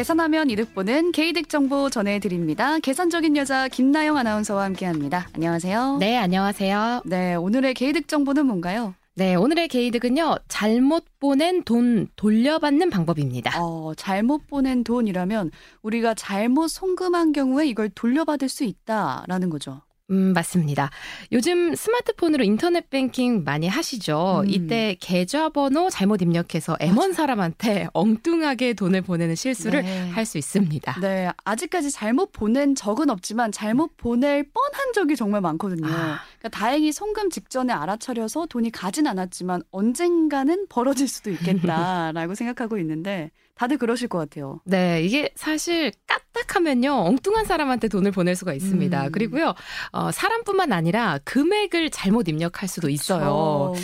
계산하면 이득 보는 개이득 정보 전해드립니다. 계산적인 여자 김나영 아나운서와 함께합니다. 안녕하세요. 네, 안녕하세요. 네, 오늘의 개이득 정보는 뭔가요? 네, 오늘의 개이득은요, 잘못 보낸 돈 돌려받는 방법입니다. 어, 잘못 보낸 돈이라면 우리가 잘못 송금한 경우에 이걸 돌려받을 수 있다라는 거죠. 음, 맞습니다. 요즘 스마트폰으로 인터넷 뱅킹 많이 하시죠? 음. 이때 계좌번호 잘못 입력해서 M1 사람한테 엉뚱하게 돈을 보내는 실수를 네. 할수 있습니다. 네, 아직까지 잘못 보낸 적은 없지만 잘못 보낼 뻔한 적이 정말 많거든요. 아. 그러니까 다행히 송금 직전에 알아차려서 돈이 가진 않았지만 언젠가는 벌어질 수도 있겠다라고 생각하고 있는데 다들 그러실 것 같아요. 네, 이게 사실 까딱하면요, 엉뚱한 사람한테 돈을 보낼 수가 있습니다. 음. 그리고요, 어, 사람뿐만 아니라 금액을 잘못 입력할 수도 있어요. 저-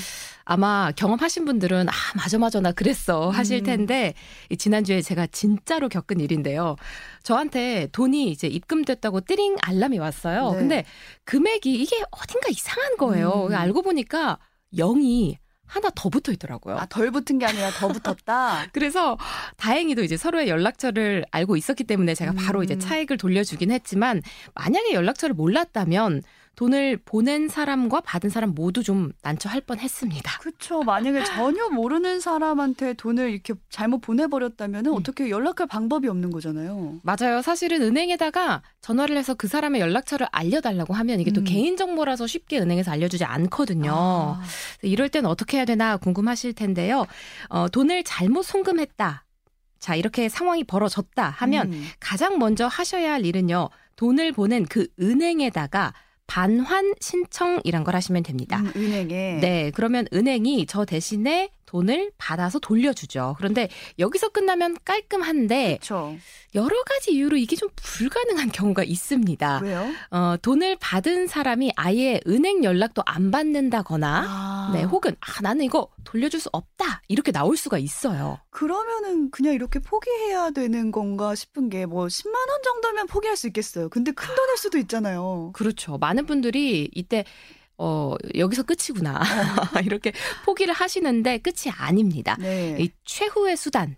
아마 경험하신 분들은 아 맞아 맞아 나 그랬어 하실 음. 텐데 이 지난주에 제가 진짜로 겪은 일인데요. 저한테 돈이 이제 입금됐다고 띠링 알람이 왔어요. 네. 근데 금액이 이게 어딘가 이상한 거예요. 음. 알고 보니까 0이 하나 더 붙어 있더라고요. 아, 덜 붙은 게 아니라 더 붙었다. 그래서 다행히도 이제 서로의 연락처를 알고 있었기 때문에 제가 바로 음. 이제 차액을 돌려주긴 했지만 만약에 연락처를 몰랐다면 돈을 보낸 사람과 받은 사람 모두 좀 난처할 뻔했습니다. 그렇죠. 만약에 전혀 모르는 사람한테 돈을 이렇게 잘못 보내버렸다면 은 음. 어떻게 연락할 방법이 없는 거잖아요. 맞아요. 사실은 은행에다가 전화를 해서 그 사람의 연락처를 알려달라고 하면 이게 또 음. 개인 정보라서 쉽게 은행에서 알려주지 않거든요. 아, 이럴 땐 어떻게 해야 되나 궁금하실 텐데요. 어, 돈을 잘못 송금했다. 자, 이렇게 상황이 벌어졌다 하면 음. 가장 먼저 하셔야 할 일은요. 돈을 보낸 그 은행에다가 반환 신청이란 걸 하시면 됩니다. 음, 은행에. 네, 그러면 은행이 저 대신에 돈을 받아서 돌려주죠. 그런데 여기서 끝나면 깔끔한데 그렇죠. 여러 가지 이유로 이게 좀 불가능한 경우가 있습니다. 왜요? 어, 돈을 받은 사람이 아예 은행 연락도 안 받는다거나 아, 네, 혹은 아, 나는 이거 돌려줄 수 없다. 이렇게 나올 수가 있어요. 그러면은 그냥 이렇게 포기해야 되는 건가 싶은 게 뭐 10만 원 정도면 포기할 수 있겠어요. 근데 큰 돈일 수도 있잖아요. 그렇죠. 많은 분들이 이때 어, 여기서 끝이구나. 이렇게 포기를 하시는데 끝이 아닙니다. 네. 이 최후의 수단.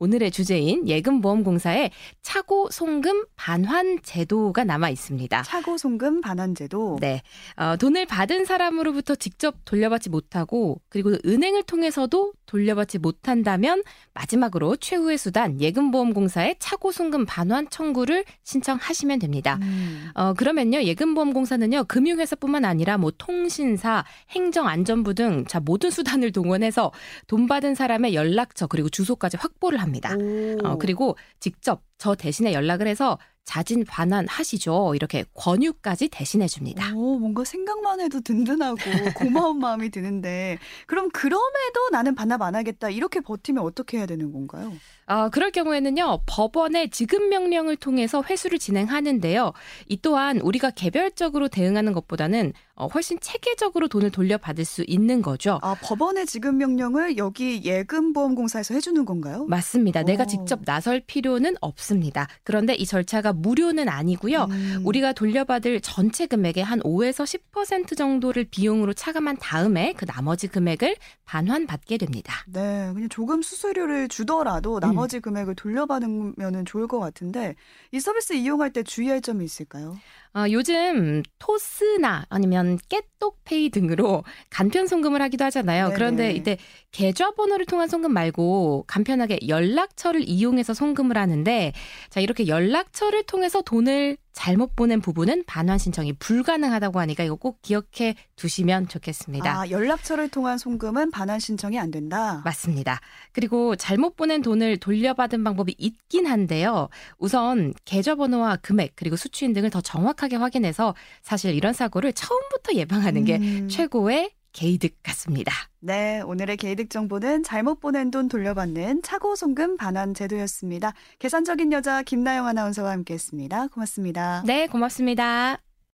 오늘의 주제인 예금보험공사의 차고 송금 반환 제도가 남아 있습니다. 차고 송금 반환 제도. 네. 어, 돈을 받은 사람으로부터 직접 돌려받지 못하고 그리고 은행을 통해서도 돌려받지 못한다면 마지막으로 최후의 수단 예금보험공사의 차고 송금 반환 청구를 신청하시면 됩니다. 음. 어, 그러면요, 예금보험공사는요, 금융회사뿐만 아니라 뭐 통신사, 행정안전부 등, 자, 모든 수단을 동원해서 돈 받은 사람의 연락처, 그리고 주소까지 확보를 합니다. 오. 어, 그리고 직접 저 대신에 연락을 해서 자진 반환하시죠. 이렇게 권유까지 대신해 줍니다. 오, 뭔가 생각만 해도 든든하고 고마운 마음이 드는데 그럼 그럼에도 나는 반납 안 하겠다 이렇게 버티면 어떻게 해야 되는 건가요? 어, 그럴 경우에는요, 법원의 지급 명령을 통해서 회수를 진행하는데요. 이 또한 우리가 개별적으로 대응하는 것보다는 어, 훨씬 체계적으로 돈을 돌려받을 수 있는 거죠. 아 법원의 지급 명령을 여기 예금보험공사에서 해주는 건가요? 맞습니다. 내가 오. 직접 나설 필요는 없습니다. 그런데 이 절차가 무료는 아니고요. 음. 우리가 돌려받을 전체 금액의 한 5에서 10% 정도를 비용으로 차감한 다음에 그 나머지 금액을 반환받게 됩니다. 네, 그냥 조금 수수료를 주더라도 나머지 금액을 돌려받으면 좋을 것 같은데 이 서비스 이용할 때 주의할 점이 있을까요? 어, 요즘 토스나 아니면 깨똑페이 등으로 간편 송금을 하기도 하잖아요. 네네. 그런데 이때 계좌번호를 통한 송금 말고 간편하게 연락처를 이용해서 송금을 하는데 자 이렇게 연락처를 통해서 돈을 잘못 보낸 부분은 반환 신청이 불가능하다고 하니까 이거 꼭 기억해 두시면 좋겠습니다. 아 연락처를 통한 송금은 반환 신청이 안 된다. 맞습니다. 그리고 잘못 보낸 돈을 돌려받은 방법이 있긴 한데요. 우선 계좌번호와 금액 그리고 수취인 등을 더 정확하게 확인해서 사실 이런 사고를 처음부터 예방하는 게 음. 최고의 개이득 같습니다. 네, 오늘의 개이득 정보는 잘못 보낸 돈 돌려받는 차고 송금 반환 제도였습니다. 계산적인 여자 김나영 아나운서와 함께했습니다. 고맙습니다. 네, 고맙습니다.